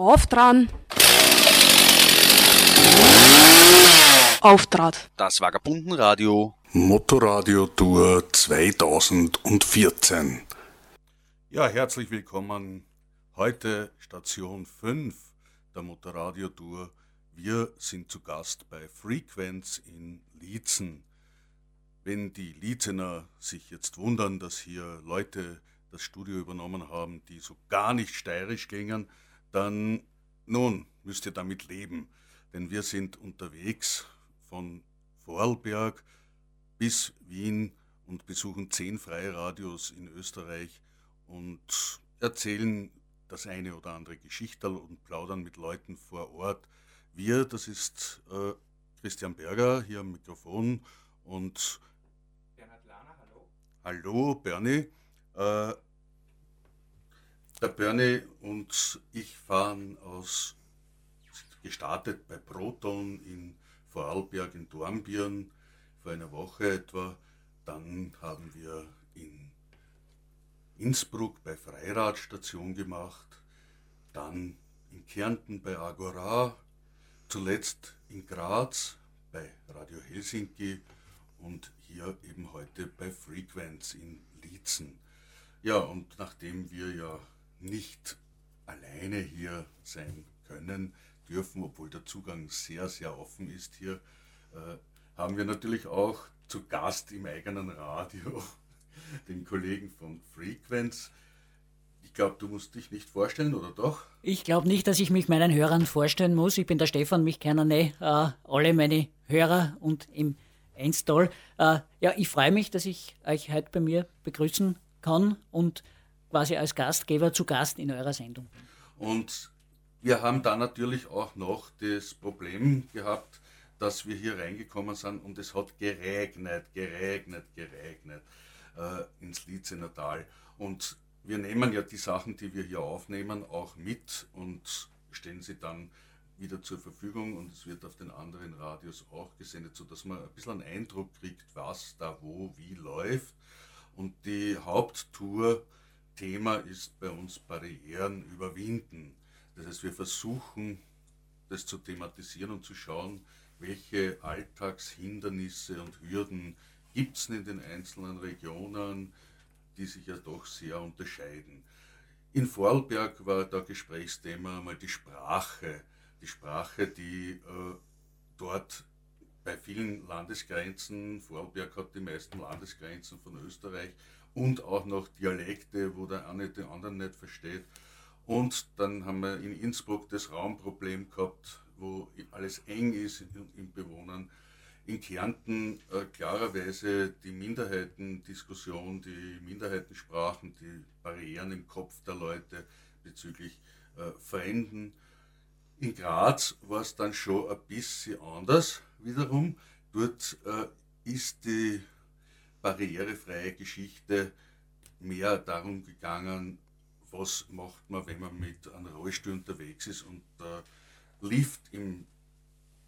Auftran. Auftrat. Das Vagabundenradio. Motorradio Tour 2014. Ja, herzlich willkommen. Heute Station 5 der Motorradio Tour. Wir sind zu Gast bei Frequenz in Liezen. Wenn die Liezener sich jetzt wundern, dass hier Leute das Studio übernommen haben, die so gar nicht steirisch klingen, dann nun müsst ihr damit leben. Denn wir sind unterwegs von Vorarlberg bis Wien und besuchen zehn freie Radios in Österreich und erzählen das eine oder andere Geschichterl und plaudern mit Leuten vor Ort. Wir, das ist äh, Christian Berger hier am Mikrofon und Bernhard Lahner, hallo. Hallo Bernie. Äh, der Bernie und ich fahren aus, gestartet bei Proton in Vorarlberg in Dornbirn vor einer Woche etwa. Dann haben wir in Innsbruck bei Freirad Station gemacht, dann in Kärnten bei Agora, zuletzt in Graz bei Radio Helsinki und hier eben heute bei Frequenz in Liezen. Ja, und nachdem wir ja nicht alleine hier sein können, dürfen, obwohl der Zugang sehr, sehr offen ist hier, äh, haben wir natürlich auch zu Gast im eigenen Radio den Kollegen von Frequenz. Ich glaube, du musst dich nicht vorstellen, oder doch? Ich glaube nicht, dass ich mich meinen Hörern vorstellen muss. Ich bin der Stefan, mich kennen äh, alle meine Hörer und im Einstall. Äh, ja, ich freue mich, dass ich euch heute bei mir begrüßen kann und quasi als Gastgeber zu Gast in eurer Sendung. Und wir haben da natürlich auch noch das Problem gehabt, dass wir hier reingekommen sind und es hat geregnet, geregnet, geregnet äh, ins Lietzener Tal. Und wir nehmen ja die Sachen, die wir hier aufnehmen, auch mit und stellen sie dann wieder zur Verfügung und es wird auf den anderen Radios auch gesendet, sodass man ein bisschen einen Eindruck kriegt, was da wo wie läuft. Und die Haupttour Thema ist bei uns Barrieren überwinden. Das heißt, wir versuchen, das zu thematisieren und zu schauen, welche Alltagshindernisse und Hürden gibt es in den einzelnen Regionen, die sich ja doch sehr unterscheiden. In Vorarlberg war da Gesprächsthema mal die Sprache. Die Sprache, die äh, dort bei vielen Landesgrenzen, Vorarlberg hat die meisten Landesgrenzen von Österreich, und auch noch Dialekte, wo der eine den anderen nicht versteht. Und dann haben wir in Innsbruck das Raumproblem gehabt, wo alles eng ist im Bewohnen. In Kärnten äh, klarerweise die Minderheitendiskussion, die Minderheitensprachen, die Barrieren im Kopf der Leute bezüglich äh, Fremden. In Graz war es dann schon ein bisschen anders wiederum. Dort äh, ist die barrierefreie Geschichte mehr darum gegangen, was macht man, wenn man mit einem Rollstuhl unterwegs ist und der Lift im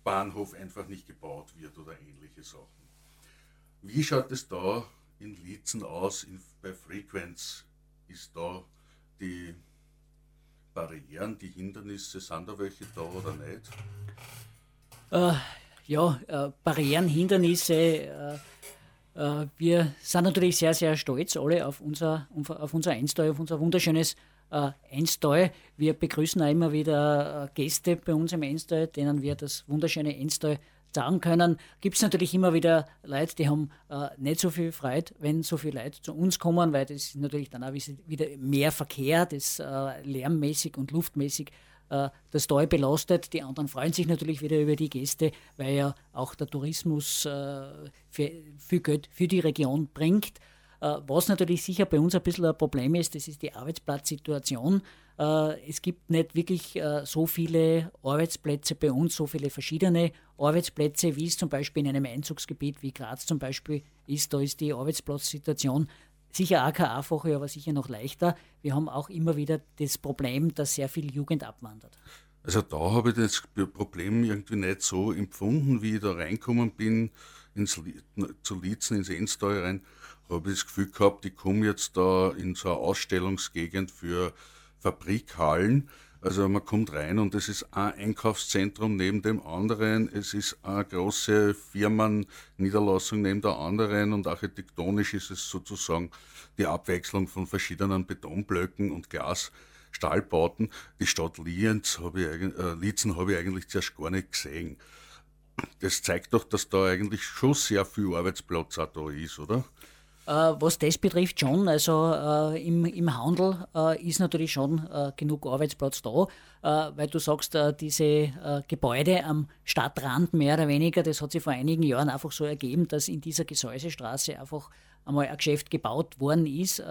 Bahnhof einfach nicht gebaut wird oder ähnliche Sachen. Wie schaut es da in Lietzen aus? In, bei Frequenz ist da die Barrieren, die Hindernisse, sind da welche da oder nicht? Äh, ja, äh, Barrieren, Hindernisse. Äh wir sind natürlich sehr, sehr stolz alle auf unser, auf unser Einstall, auf unser wunderschönes äh, Einstall. Wir begrüßen auch immer wieder äh, Gäste bei uns im Einstall, denen wir das wunderschöne Einstall sagen können. Gibt es natürlich immer wieder Leute, die haben äh, nicht so viel Freude, wenn so viele Leute zu uns kommen, weil das ist natürlich dann auch wieder mehr Verkehr, das äh, lärmmäßig und luftmäßig äh, das Tal belastet. Die anderen freuen sich natürlich wieder über die Gäste, weil ja auch der Tourismus äh, viel Geld für die Region bringt. Äh, was natürlich sicher bei uns ein bisschen ein Problem ist, das ist die Arbeitsplatzsituation. Es gibt nicht wirklich so viele Arbeitsplätze bei uns, so viele verschiedene Arbeitsplätze, wie es zum Beispiel in einem Einzugsgebiet wie Graz zum Beispiel ist. Da ist die Arbeitsplatzsituation Sicher einfacher, aber sicher noch leichter. Wir haben auch immer wieder das Problem, dass sehr viel Jugend abwandert. Also da habe ich das Problem irgendwie nicht so empfunden, wie ich da reinkommen bin, ins, zu Lietzen, ins Enstal rein, habe ich das Gefühl gehabt, ich komme jetzt da in so eine Ausstellungsgegend für Fabrikhallen. Also man kommt rein und es ist ein Einkaufszentrum neben dem anderen, es ist eine große Firmenniederlassung neben der anderen und architektonisch ist es sozusagen die Abwechslung von verschiedenen Betonblöcken und Glasstahlbauten. Die Stadt Lienz habe ich, äh, Lietzen habe ich eigentlich zuerst gar nicht gesehen. Das zeigt doch, dass da eigentlich schon sehr viel Arbeitsplatz auch da ist, oder? Äh, was das betrifft schon, also äh, im, im Handel äh, ist natürlich schon äh, genug Arbeitsplatz da, äh, weil du sagst, äh, diese Gebäude am Stadtrand mehr oder weniger, das hat sich vor einigen Jahren einfach so ergeben, dass in dieser Gesäusestraße einfach einmal ein Geschäft gebaut worden ist, äh,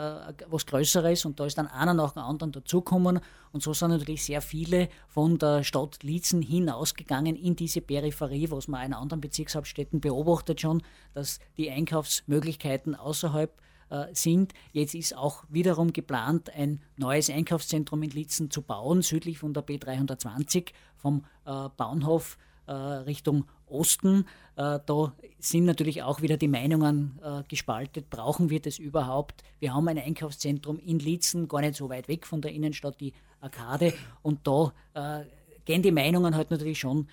was Größeres, und da ist dann einer nach dem anderen dazugekommen. Und so sind natürlich sehr viele von der Stadt Lietzen hinausgegangen in diese Peripherie, was man in anderen Bezirkshauptstädten beobachtet schon, dass die Einkaufsmöglichkeiten außerhalb äh, sind. Jetzt ist auch wiederum geplant, ein neues Einkaufszentrum in Lietzen zu bauen, südlich von der B320 vom äh, Bahnhof Richtung Osten. Äh, da sind natürlich auch wieder die Meinungen äh, gespaltet. Brauchen wir das überhaupt? Wir haben ein Einkaufszentrum in Lietzen, gar nicht so weit weg von der Innenstadt, die Arkade. Und da gehen die Meinungen halt natürlich schon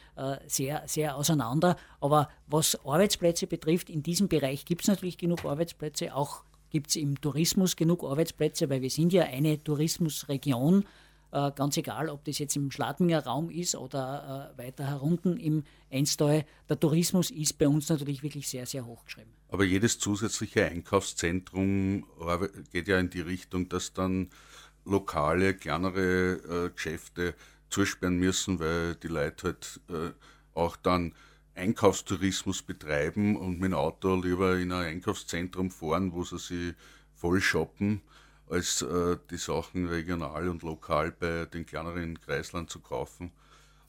sehr, sehr auseinander. Aber was Arbeitsplätze betrifft, in diesem Bereich gibt es natürlich genug Arbeitsplätze. Auch gibt es im Tourismus genug Arbeitsplätze, weil wir sind ja eine Tourismusregion. Äh, ganz egal, ob das jetzt im Schladminger Raum ist oder äh, weiter herunten im Enstal. Der Tourismus ist bei uns natürlich wirklich sehr, sehr hoch geschrieben. Aber jedes zusätzliche Einkaufszentrum geht ja in die Richtung, dass dann lokale, kleinere äh, Geschäfte zusperren müssen, weil die Leute halt auch dann Einkaufstourismus betreiben und mit dem Auto lieber in ein Einkaufszentrum fahren, wo sie sich voll shoppen als äh, die Sachen regional und lokal bei den kleineren Kreislern zu kaufen.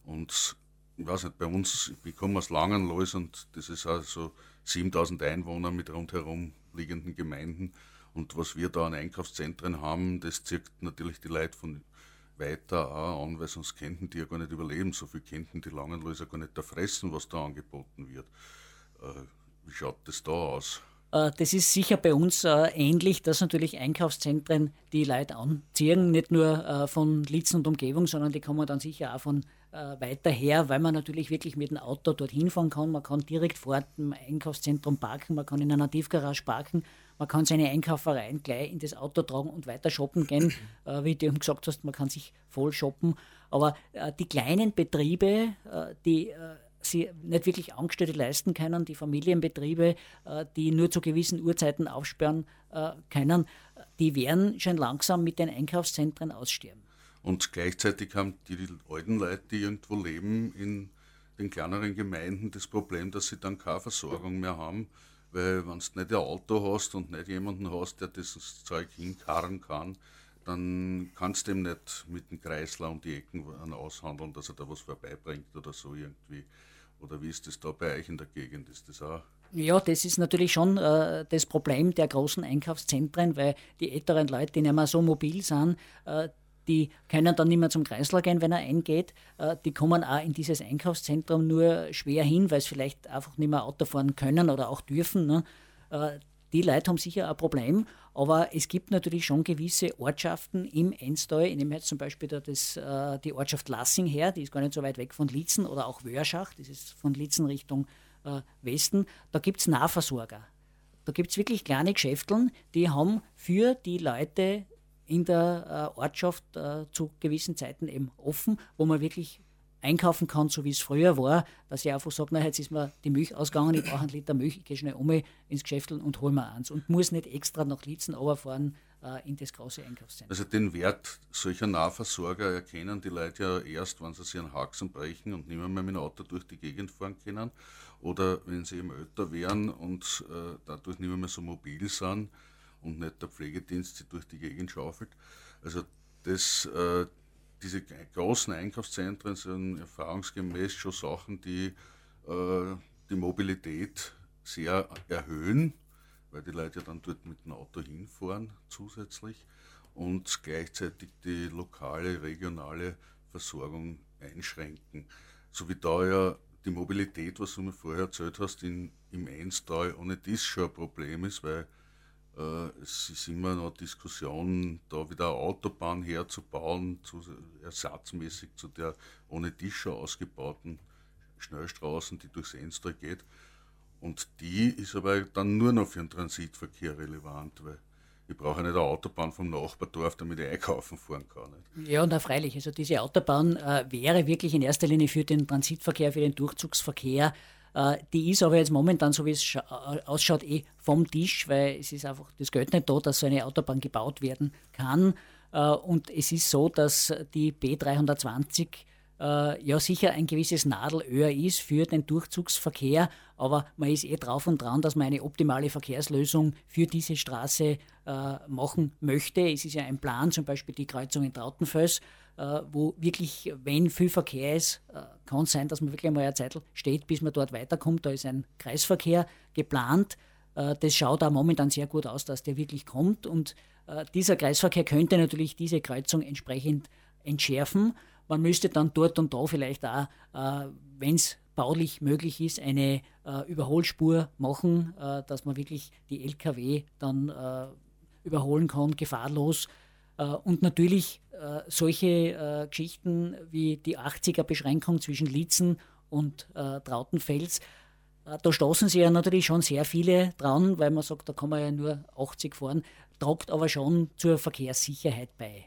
Und ich weiß nicht, bei uns, ich komme aus Langenlois und das ist also 7000 Einwohner mit rundherum liegenden Gemeinden. Und was wir da an Einkaufszentren haben, das zieht natürlich die Leute von weiter an, weil sonst könnten die ja gar nicht überleben. So viel könnten die Langenloiser gar nicht erfressen, was da angeboten wird. Äh, wie schaut das da aus? Äh, das ist sicher bei uns äh, ähnlich, dass natürlich Einkaufszentren die Leute anziehen, nicht nur äh, von Litzen und Umgebung, sondern die kommen dann sicher auch von weiter her, weil man natürlich wirklich mit dem Auto dorthin fahren kann. Man kann direkt vor dem Einkaufszentrum parken, man kann in einer Tiefgarage parken, man kann seine Einkaufereien gleich in das Auto tragen und weiter shoppen gehen. Wie du gesagt hast, man kann sich voll shoppen. Aber die kleinen Betriebe, die sie nicht wirklich Angestellte leisten können, die Familienbetriebe, äh, die nur zu gewissen Uhrzeiten aufsperren äh, können, die werden schon langsam mit den Einkaufszentren aussterben. Und gleichzeitig haben die alten Leute, die irgendwo leben, in den kleineren Gemeinden das Problem, dass sie dann keine Versorgung mehr haben, weil wenn du nicht ein Auto hast und nicht jemanden hast, der dieses Zeug hinkarren kann, dann kannst du ihm nicht mit dem Kreisler um die Ecken aushandeln, dass er da was vorbeibringt oder so irgendwie. Oder wie ist das da bei euch in der Gegend? Ist das auch? Ja, das ist natürlich schon äh, das Problem der großen Einkaufszentren, weil die älteren Leute, die nicht mehr so mobil sind, äh, die können dann nicht mehr zum Kreisler gehen, wenn er eingeht. Äh, die kommen auch in dieses Einkaufszentrum nur schwer hin, weil sie vielleicht einfach nicht mehr Auto fahren können oder auch dürfen. Ne? Äh, die Leute haben sicher ein Problem, aber es gibt natürlich schon gewisse Ortschaften im Enstal. Ich nehme jetzt zum Beispiel da das, äh, die Ortschaft Lassing her, die ist gar nicht so weit weg von Lietzen, oder auch Wörschach, das ist von Lietzen Richtung äh, Westen. Da gibt es Nahversorger. Da gibt es wirklich kleine Geschäfteln, die haben für die Leute in der äh, Ortschaft äh, zu gewissen Zeiten eben offen, wo man wirklich einkaufen kann, so wie es früher war, dass ich einfach sage, na, jetzt ist mir die Milch ausgegangen, ich brauche einen Liter Milch, ich gehe schnell um ins Geschäft und hole mir eins und muss nicht extra nach Lietzen runterfahren äh, in das große Einkaufszentrum. Also den Wert solcher Nahversorger erkennen die Leute ja erst, wenn sie sich einen Haxen brechen und nicht mehr mit dem Auto durch die Gegend fahren können oder wenn sie eben älter wären und äh, dadurch nicht mehr so mobil sind und nicht der Pflegedienst sie durch die Gegend schaufelt. Also das, äh, diese großen Einkaufszentren sind erfahrungsgemäß schon Sachen, die äh, die Mobilität sehr erhöhen, weil die Leute ja dann dort mit dem Auto hinfahren zusätzlich und gleichzeitig die lokale, regionale Versorgung einschränken. So wie da ja die Mobilität, was du mir vorher erzählt hast, in, im Einstal ohne dies schon ein Problem ist, weil es ist immer noch Diskussion, da wieder eine Autobahn herzubauen, zu, ersatzmäßig zu der ohne Tischer ausgebauten Schnellstraßen, die durchs Enstal geht. Und die ist aber dann nur noch für den Transitverkehr relevant, weil ich brauche nicht eine Autobahn vom Nachbardorf, damit ich einkaufen fahren kann. Nicht? Ja, und auch freilich. Also diese Autobahn äh, wäre wirklich in erster Linie für den Transitverkehr, für den Durchzugsverkehr. Äh, die ist aber jetzt momentan, so wie es äh, ausschaut, eh vom Tisch, weil es ist einfach das Geld nicht da, dass so eine Autobahn gebaut werden kann. Äh, und es ist so, dass die B320 äh, ja sicher ein gewisses Nadelöhr ist für den Durchzugsverkehr, aber man ist eh drauf und dran, dass man eine optimale Verkehrslösung für diese Straße machen möchte. Es ist ja ein Plan, zum Beispiel die Kreuzung in Trautenfels, wo wirklich, wenn viel Verkehr ist, äh, kann es sein, dass man wirklich einmal eine Zeit steht, bis man dort weiterkommt. Da ist ein Kreisverkehr geplant. Äh, das schaut auch momentan sehr gut aus, dass der wirklich kommt und äh, dieser Kreisverkehr könnte natürlich diese Kreuzung entsprechend entschärfen. Man müsste dann dort und da vielleicht auch, äh, wenn es baulich möglich ist, eine äh, Überholspur machen, äh, dass man wirklich die Lkw dann äh, überholen kann, gefahrlos. Äh, und natürlich äh, solche Geschichten wie die 80er-Beschränkung zwischen Lietzen und Trautenfels, da stoßen sich ja natürlich schon sehr viele dran, weil man sagt, da kann man ja nur 80 fahren, tragt aber schon zur Verkehrssicherheit bei.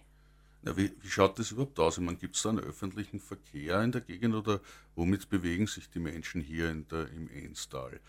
Ja, wie, wie, schaut das überhaupt aus? Ich meine, gibt es da einen öffentlichen Verkehr in der Gegend oder womit bewegen sich die Menschen hier in der, im Enstal?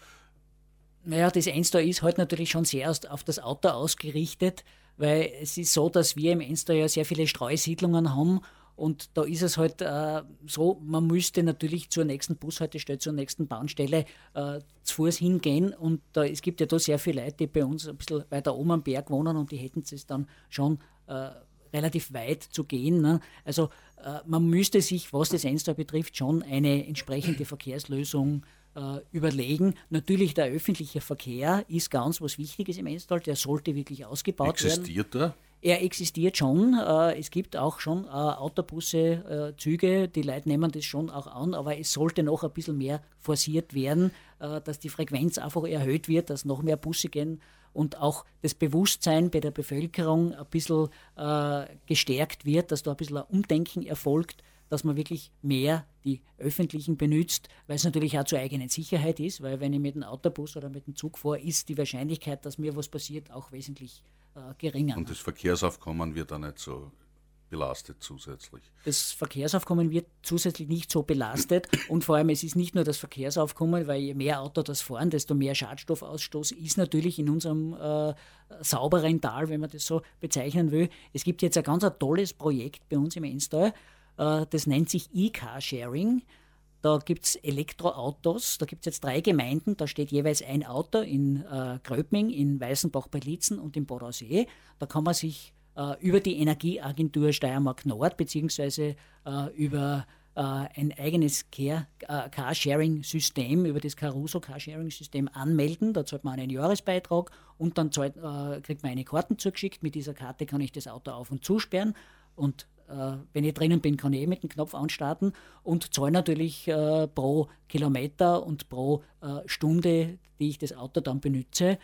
Naja, das Enstal ist halt natürlich schon sehr auf das Auto ausgerichtet, weil es ist so, dass wir im Enstal ja sehr viele Streusiedlungen haben und da ist es halt äh, so, man müsste natürlich zur nächsten Bushaltestelle, zur nächsten Bahnstelle äh, zu Fuß hingehen. Und äh, es gibt ja da sehr viele Leute, die bei uns ein bisschen weiter oben am Berg wohnen und die hätten es dann schon äh, relativ weit zu gehen. Ne? Also äh, man müsste sich, was das Enstal betrifft, schon eine entsprechende Verkehrslösung äh, überlegen. Natürlich der öffentliche Verkehr ist ganz was Wichtiges im Enstal, der sollte wirklich ausgebaut Existiert werden. Existiert er? Er existiert schon. Äh, es gibt auch schon äh, Autobusse, äh, Züge, die Leute nehmen das schon auch an, aber es sollte noch ein bisschen mehr forciert werden, dass die Frequenz einfach erhöht wird, dass noch mehr Busse gehen und auch das Bewusstsein bei der Bevölkerung ein bisschen gestärkt wird, dass da ein bisschen ein Umdenken erfolgt, dass man wirklich mehr die öffentlichen benutzt, weil es natürlich auch zur eigenen Sicherheit ist, weil wenn ich mit dem Autobus oder mit dem Zug fahre, ist die Wahrscheinlichkeit, dass mir was passiert, auch wesentlich äh, geringer. Und das Verkehrsaufkommen wird dann nicht so belastet zusätzlich. Das Verkehrsaufkommen wird zusätzlich nicht so belastet und vor allem es ist nicht nur das Verkehrsaufkommen, weil je mehr Auto das fahren, desto mehr Schadstoffausstoß ist natürlich in unserem äh, sauberen Tal, wenn man das so bezeichnen will. Es gibt jetzt ein ganz ein tolles Projekt bei uns im Enstal, das nennt sich E-Car-Sharing. Da gibt es Elektroautos, da gibt es jetzt drei Gemeinden, da steht jeweils ein Auto in äh, Gröbming, in Weißenbach bei Litzen und in Bodausee. Da kann man sich äh, über die Energieagentur Steiermark Nord beziehungsweise äh, über äh, ein eigenes äh, Carsharing-System, über das Caruso Carsharing-System anmelden. Da zahlt man einen Jahresbeitrag und dann zahlt, äh, kriegt man eine Karte zugeschickt. Mit dieser Karte kann ich das Auto auf- und zusperren und äh, wenn ich drinnen bin, kann ich eh mit dem Knopf anstarten und zahle natürlich äh, pro Kilometer und pro äh, Stunde, die ich das Auto dann benütze.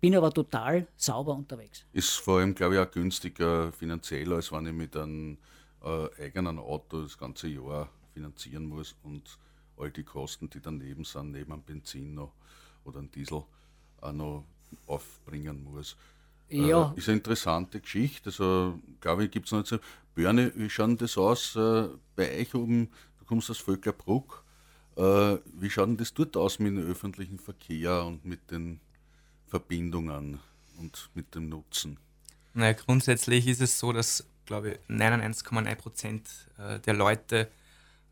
Bin aber total sauber unterwegs. Ist vor allem, glaube ich, auch günstiger finanziell, als wenn ich mit einem äh, eigenen Auto das ganze Jahr finanzieren muss und all die Kosten, die daneben sind, neben einem Benzin noch oder einem Diesel, auch noch aufbringen muss. Ja. Äh, ist eine interessante Geschichte. Also, glaube ich, gibt es noch nicht so. Börne, wie schaut das aus äh, bei euch oben? Du kommst aus Völkerbruck. Äh, wie schaut denn das dort aus mit dem öffentlichen Verkehr und mit den Verbindungen und mit dem Nutzen? Naja, grundsätzlich ist es so, dass, glaube ich, 99,9 Prozent äh, der Leute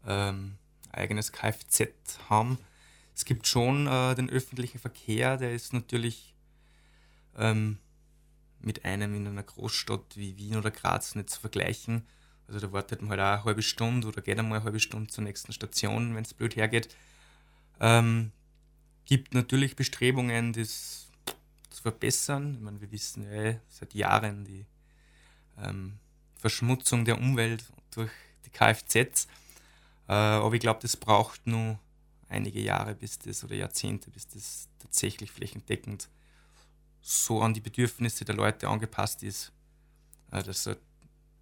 ähm, eigenes Kfz haben. Es gibt schon äh, den öffentlichen Verkehr, der ist natürlich ähm, mit einem in einer Großstadt wie Wien oder Graz nicht zu vergleichen. Also da wartet man halt auch eine halbe Stunde oder geht einmal eine halbe Stunde zur nächsten Station, wenn es blöd hergeht. Ähm, gibt natürlich Bestrebungen, das zu verbessern. Ich meine, wir wissen ja eh seit Jahren die ähm, Verschmutzung der Umwelt durch die Kfz. Äh, aber ich glaube, das braucht nur einige Jahre bis das oder Jahrzehnte, bis das tatsächlich flächendeckend so an die Bedürfnisse der Leute angepasst ist. Äh, das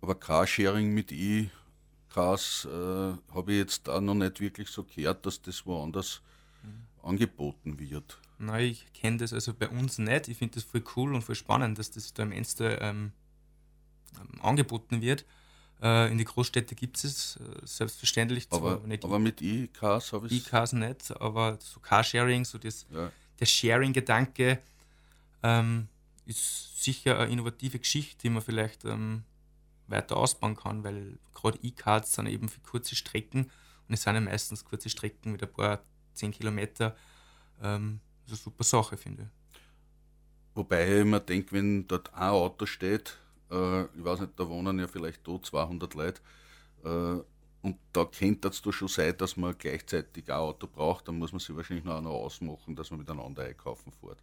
Aber Carsharing mit E-Cars äh, habe ich jetzt auch noch nicht wirklich so gehört, dass das woanders mhm. angeboten wird. Nein, ich kenne das also bei uns nicht. Ich finde das voll cool und voll spannend, dass das da im Enster ähm, ähm, angeboten wird. Äh, in die Großstädte gibt es äh, selbstverständlich. Aber, aber mit E-Cars habe ich E-Cars nicht, aber so Carsharing, so das, ja. der Sharing-Gedanke ähm, ist sicher eine innovative Geschichte, die man vielleicht ähm, weiter ausbauen kann, weil gerade E-Cards sind eben für kurze Strecken und es sind ja meistens kurze Strecken mit ein paar 10 Kilometer. Ähm, das ist eine super Sache, finde ich. Wobei ich mir denke, wenn dort ein Auto steht, äh, ich weiß nicht, da wohnen ja vielleicht da 200 Leute. Äh, und da könnte es schon sein, dass man gleichzeitig ein Auto braucht. Dann muss man sich wahrscheinlich noch, noch ausmachen, dass man miteinander einkaufen fährt.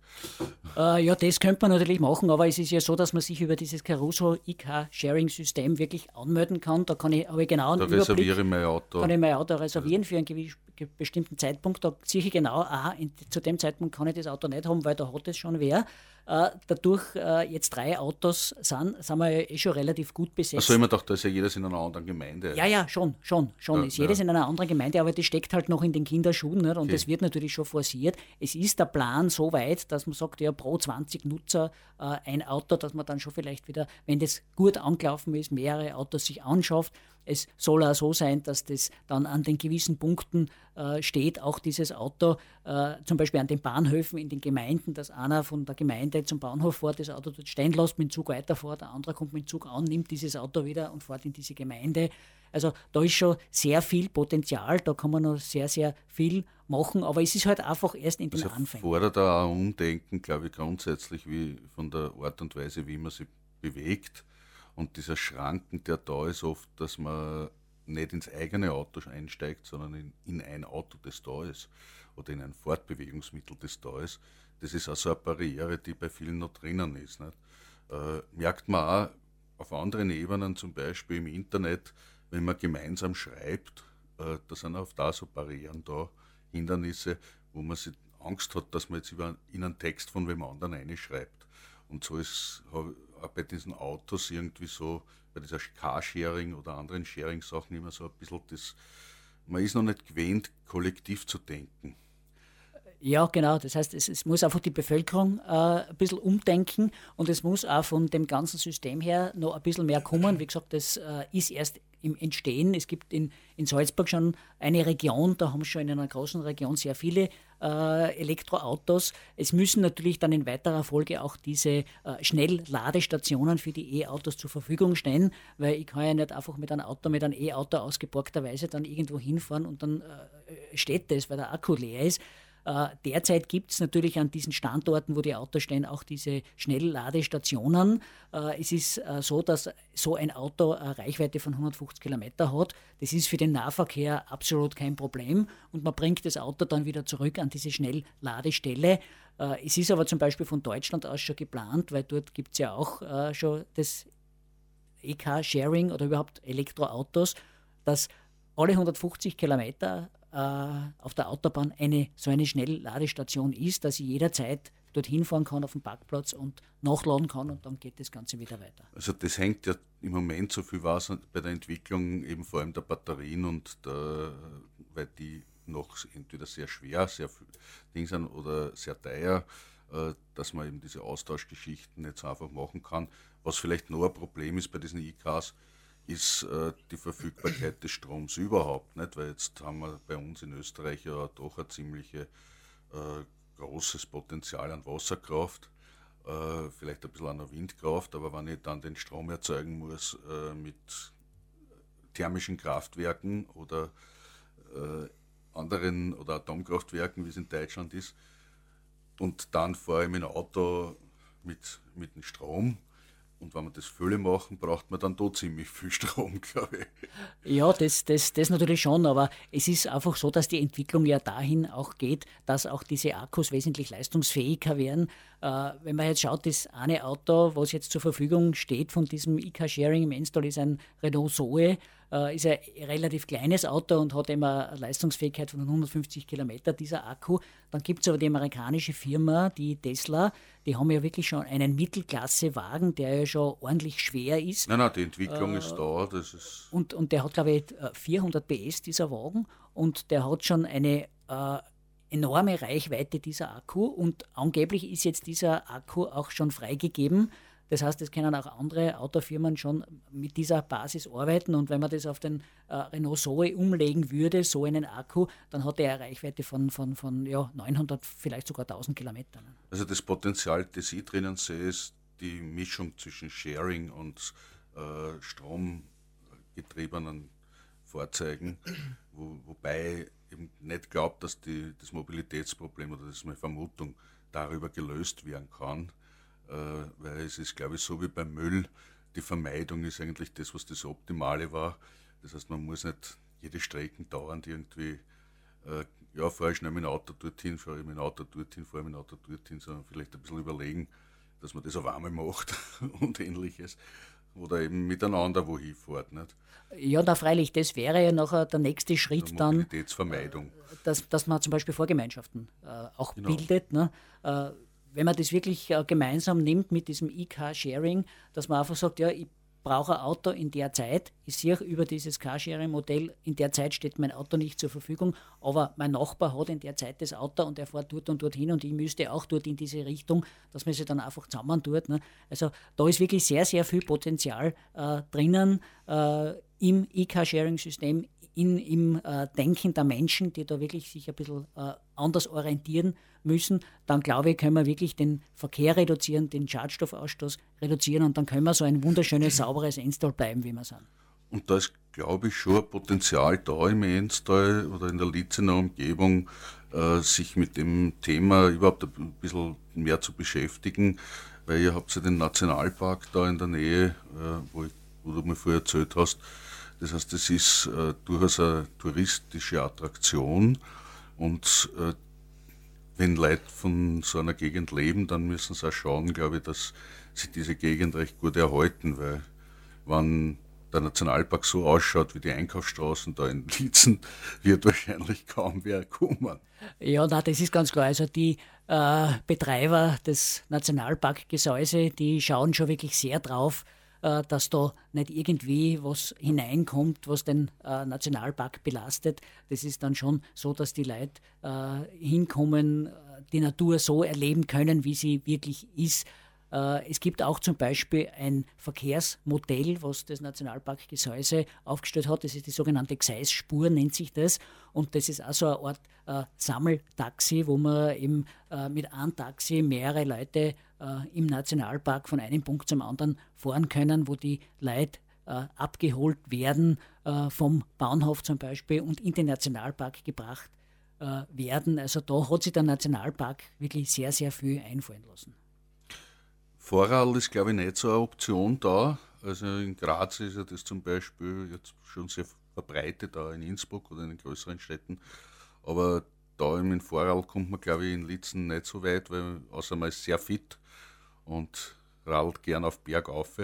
Äh, ja, das könnte man natürlich machen, aber es ist ja so, dass man sich über dieses Caruso IK-Sharing-System wirklich anmelden kann. Da kann ich, ich genau einen da Überblick. reserviere ich mein Auto. Kann ich mein Auto reservieren für einen bestimmten Zeitpunkt. Da sehe ich genau, aha, zu dem Zeitpunkt kann ich das Auto nicht haben, weil da hat es schon wer. Äh, dadurch äh, jetzt drei Autos sind, sind wir eh schon relativ gut besetzt. Also immer gedacht, da ist ja jedes in einer anderen Gemeinde. Ja, ja, schon, schon, schon. Ja, ist jedes ja. in einer anderen Gemeinde, aber das steckt halt noch in den Kinderschuhen nicht? und okay. das wird natürlich schon forciert. Es ist der Plan so weit, dass man sagt, ja, pro 20 Nutzer äh, ein Auto, dass man dann schon vielleicht wieder, wenn das gut angelaufen ist, mehrere Autos sich anschafft es soll auch so sein, dass das dann an den gewissen Punkten äh, steht, auch dieses Auto, äh, zum Beispiel an den Bahnhöfen in den Gemeinden, dass einer von der Gemeinde zum Bahnhof fährt, das Auto dort stehen lässt, mit dem Zug weiterfährt, der andere kommt mit dem Zug an, nimmt dieses Auto wieder und fährt in diese Gemeinde. Also da ist schon sehr viel Potenzial, da kann man noch sehr, sehr viel machen, aber es ist halt einfach erst in den also Anfängen. fordert auch ein Umdenken, glaube ich, grundsätzlich wie von der Art und Weise, wie man sich bewegt und dieser Schranken, der da ist, oft, dass man nicht ins eigene Auto einsteigt, sondern in, in ein Auto, das da ist, oder in ein Fortbewegungsmittel, das da ist. Das ist also eine Barriere, die bei vielen noch drinnen ist. Nicht? Äh, merkt man auch auf anderen Ebenen, zum Beispiel im Internet, wenn man gemeinsam schreibt, äh, da sind auch da so Barrieren da, Hindernisse, wo man sich Angst hat, dass man jetzt über, in einen Text von wem anderen einschreibt. Und so ist, bei diesen Autos irgendwie so, bei dieser Carsharing oder anderen Sharing-Sachen immer so ein bisschen das, man ist noch nicht gewöhnt, kollektiv zu denken. Ja, genau. Das heißt, es, es muss einfach die Bevölkerung äh, ein bisschen umdenken und es muss auch von dem ganzen System her noch ein bisschen mehr kommen. Wie gesagt, das äh, ist erst im Entstehen. Es gibt in, in Salzburg schon eine Region, da haben schon in einer großen Region sehr viele äh, Elektroautos. Es müssen natürlich dann in weiterer Folge auch diese äh, Schnellladestationen für die E-Autos zur Verfügung stehen, weil ich kann ja nicht einfach mit einem Auto, mit einem E-Auto ausgeborgterweise dann irgendwo hinfahren und dann äh, steht das, weil der Akku leer ist. Äh, derzeit gibt es natürlich an diesen Standorten, wo die Autos stehen, auch diese Schnellladestationen. Äh, es ist äh, so, dass so ein Auto eine Reichweite von 150 Kilometer hat. Das ist für den Nahverkehr absolut kein Problem und man bringt das Auto dann wieder zurück an diese Schnellladestelle. Es ist aber zum Beispiel von Deutschland aus schon geplant, weil dort gibt es ja auch schon das EK-Sharing oder überhaupt Elektroautos, dass alle 150 Kilometer auf der Autobahn eine so eine Schnellladestation ist, dass ich jederzeit dorthin fahren kann auf dem Parkplatz und nachladen kann und dann geht das Ganze wieder weiter. Also das hängt ja im Moment so viel was bei der Entwicklung eben vor allem der Batterien und der, weil die noch entweder sehr schwer, sehr Ding sind oder sehr teuer, äh, dass man eben diese Austauschgeschichten so einfach machen kann. Was vielleicht noch ein Problem ist bei diesen E-Cars, ist äh, die Verfügbarkeit des Stroms überhaupt nicht, weil jetzt haben wir bei uns in Österreich ja doch ein ziemlich äh, großes Potenzial an Wasserkraft, äh, vielleicht ein bisschen an der Windkraft, aber wenn ich dann den Strom erzeugen muss äh, mit thermischen Kraftwerken oder äh, anderen oder Atomkraftwerken, wie es in Deutschland ist, und dann fahre ich mit dem Auto mit, mit dem Strom, und wenn wir das Fülle machen, braucht man dann da ziemlich viel Strom, glaube ich. Ja, das, das, das natürlich schon, aber es ist einfach so, dass die Entwicklung ja dahin auch geht, dass auch diese Akkus wesentlich leistungsfähiger werden. Äh, wenn man jetzt schaut, das eine Auto, was jetzt zur Verfügung steht von diesem IK-Sharing im Install, ist ein Renault Zoe. Äh, ist ein relativ kleines Auto und hat immer eine Leistungsfähigkeit von 150 Kilometer, dieser Akku. Dann gibt es aber die amerikanische Firma, die Tesla, die haben ja wirklich schon einen Mittelklassewagen, der ja schon ordentlich schwer ist. Nein, nein, die Entwicklung äh, ist da. Das ist und, und der hat, glaube ich, 400 PS, dieser Wagen, und der hat schon eine äh, enorme Reichweite dieser Akku und angeblich ist jetzt dieser Akku auch schon freigegeben. Das heißt, es können auch andere Autofirmen schon mit dieser Basis arbeiten und wenn man das auf den äh, Renault Zoe umlegen würde, so einen Akku, dann hat er eine Reichweite von, von, von ja, 900, vielleicht sogar 1000 Kilometern. Also das Potenzial, das ich drinnen sehe, ist die Mischung zwischen Sharing und äh, stromgetriebenen Fahrzeugen, wo, wobei eben nicht glaubt, dass die, das Mobilitätsproblem oder das ist meine Vermutung darüber gelöst werden kann, weil es ist, glaube ich, so wie beim Müll, die Vermeidung ist eigentlich das, was das Optimale war. Das heißt, man muss nicht jede Strecke dauernd irgendwie, äh, ja, fahre ich schnell mit dem Auto dorthin, fahre ich mit dem Auto dorthin, fahre ich mit dem Auto dorthin, sondern vielleicht ein bisschen überlegen, dass man das auf einmal macht und ähnliches oder eben miteinander wohin fährt. Nicht? Ja, da freilich, das wäre ja nachher der nächste Schritt dann. Mobilitätsvermeidung. Äh, dass, dass man zum Beispiel Vorgemeinschaften äh, auch genau. bildet. Ne? Äh, wenn man das wirklich äh, gemeinsam nimmt mit diesem E-Car-Sharing, dass man einfach sagt, ja, ich brauche ein Auto in der Zeit. Ich sehe über dieses Carsharing-Modell, in der Zeit steht mein Auto nicht zur Verfügung, aber mein Nachbar hat in der Zeit das Auto und er fährt dort und dorthin und ich müsste auch dort in diese Richtung, dass man sich dann einfach zusammen tut. Ne? Also da ist wirklich sehr, sehr viel Potenzial äh, drinnen äh, im E-Carsharing-System, in, im äh, Denken der Menschen, die da wirklich sich ein bisschen äh, anders orientieren müssen, dann glaube ich, können wir wirklich den Verkehr reduzieren, den Schadstoffausstoß reduzieren und dann können wir so ein wunderschönes, sauberes Enstal bleiben, wie wir sind. Und da ist, glaube ich, schon ein Potenzial da im Enstal oder in der Litzener Umgebung, äh, sich mit dem Thema überhaupt ein bisschen mehr zu beschäftigen, weil ihr habt ja den Nationalpark da in der Nähe, äh, wo, ich, wo du mir vorher erzählt hast, das heißt, es ist äh, durchaus eine touristische Attraktion und äh, wenn Leute von so einer Gegend leben, dann müssen sie auch schauen, glaube ich, dass sie diese Gegend recht gut erhalten, weil wenn der Nationalpark so ausschaut wie die Einkaufsstraßen da in Lietzen, wird wahrscheinlich kaum wer kommen. Ja, na, das ist ganz klar. Also die äh, Betreiber des Nationalparkgesäuse, die schauen schon wirklich sehr drauf, äh, dass da nicht irgendwie was hineinkommt, was den äh, Nationalpark belastet. Das ist dann schon so, dass die Leute äh, hinkommen, die Natur so erleben können, wie sie wirklich ist. Es gibt auch zum Beispiel ein Verkehrsmodell, was das Nationalpark Gesäuse aufgestellt hat. Das ist die sogenannte Gseisspur, nennt sich das. Und das ist auch so eine Art äh, Sammeltaxi, wo man eben äh, mit einem Taxi mehrere Leute äh, im Nationalpark von einem Punkt zum anderen fahren können, wo die Leute äh, abgeholt werden äh, vom Bahnhof zum Beispiel und in den Nationalpark gebracht äh, werden. Also da hat sich der Nationalpark wirklich sehr, sehr viel einfallen lassen. Vorrad ist, glaube ich, nicht so eine Option da. Also in Graz ist ja das zum Beispiel jetzt schon sehr verbreitet, auch in Innsbruck oder in den größeren Städten. Aber da im Vorrad kommt man, glaube ich, in Litzen nicht so weit, weil außer man ist sehr fit und radelt gern auf Berg auf.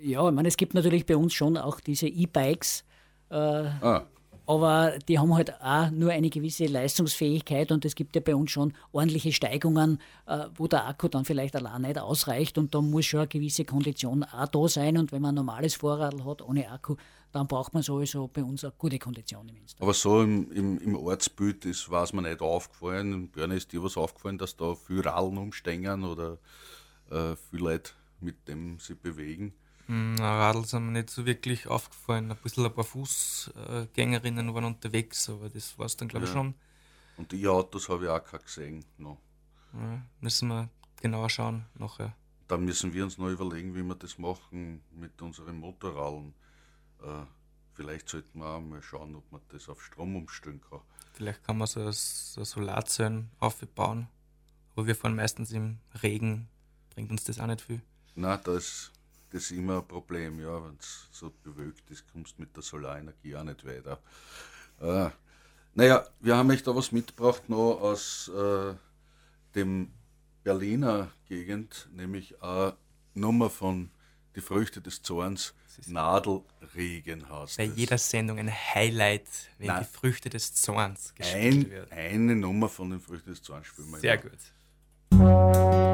Ja, ich meine, es gibt natürlich bei uns schon auch diese E-Bikes. Äh, ah. Aber die haben halt auch nur eine gewisse Leistungsfähigkeit und es gibt ja bei uns schon ordentliche Steigungen, äh, wo der Akku dann vielleicht allein nicht ausreicht und da muss schon eine gewisse Kondition auch da sein. Und wenn man ein normales Vorrad hat ohne Akku, dann braucht man sowieso bei uns eine gute Kondition im Insta. Aber so im, im, im Ortsbild ist, war mir nicht aufgefallen. In ist dir was aufgefallen, dass da viel Rallen umstehen oder äh, viele Leute mit dem sie bewegen? Hm, na, Radl sind mir nicht so wirklich aufgefallen. Ein bisschen ein paar Fußgängerinnen waren unterwegs, aber das war es dann, glaube ich, ja. schon. Und die Autos habe ich auch keine gesehen. No. Ja, müssen wir genauer schauen nachher. Da müssen wir uns noch überlegen, wie wir das machen mit unseren Motorradlen. Äh, vielleicht sollten wir auch mal schauen, ob man das auf Strom umstellen kann. Vielleicht kann man so, so Solarzellen aufbauen. Aber wir fahren meistens im Regen. Bringt uns das auch nicht viel. Nein, das, das ist immer ein Problem. Ja, wenn es so bewölkt ist, kommst du mit der Solarenergie auch nicht weiter. Äh, naja, wir haben euch da was mitgebracht noch aus äh, dem Berliner Gegend, nämlich eine Nummer von die Früchte des Zorns Nadelregen hast. Bei es. jeder Sendung ein Highlight, wenn Nein. die Früchte des Zorns gespielt ein, wird. eine Nummer von den Früchten des Zorns spielen wir Sehr immer. gut.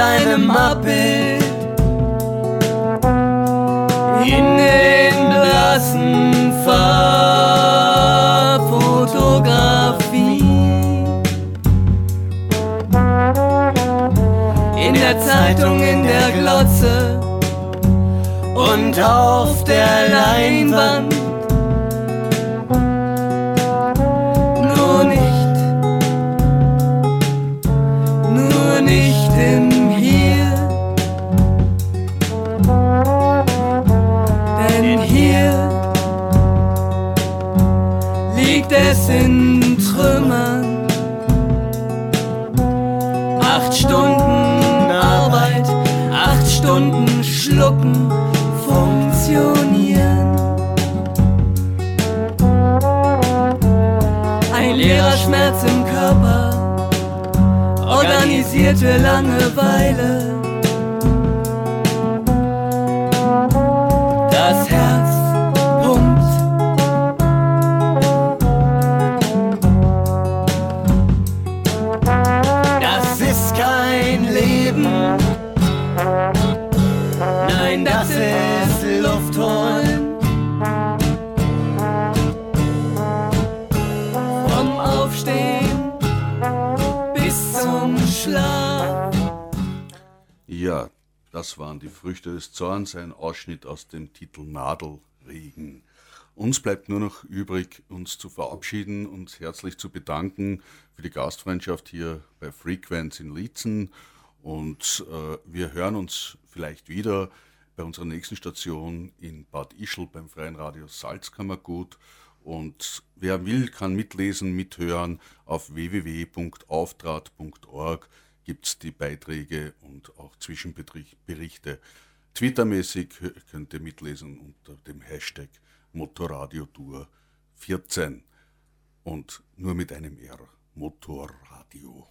In seinem Abbild. Organisierte Langeweile. Das Herz das waren die Früchte des Zorns, ein Ausschnitt aus dem Titel Nadelregen. Uns bleibt nur noch übrig, uns zu verabschieden, uns herzlich zu bedanken für die Gastfreundschaft hier bei Frequenz in Lietzen. Und äh, wir hören uns vielleicht wieder bei unserer nächsten Station in Bad Ischl beim Freien Radio Salzkammergut. Und wer will, kann mitlesen, mithören. Auf www.auftrat.org gibt es die Beiträge und auch Zwischenberichte. Twittermäßig könnt ihr mitlesen unter dem Hashtag Motorradiotour 14 und nur mit einem R. Motorradio.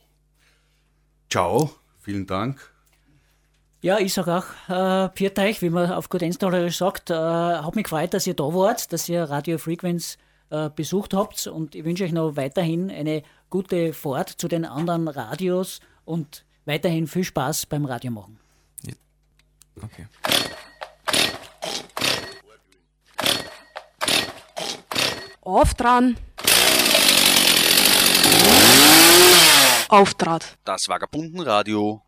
Ciao, vielen Dank. Ja, ich sage auch, äh, Piert wie man auf gut Enstallerisch sagt, äh, hat mich gefreut, dass ihr da wart, dass ihr Radio Frequenz äh, besucht habt und ich wünsche euch noch weiterhin eine gute Fahrt zu den anderen Radios und weiterhin viel Spaß beim Radio machen. Okay. Auf dran. Auftrat. Das Vagabundenradio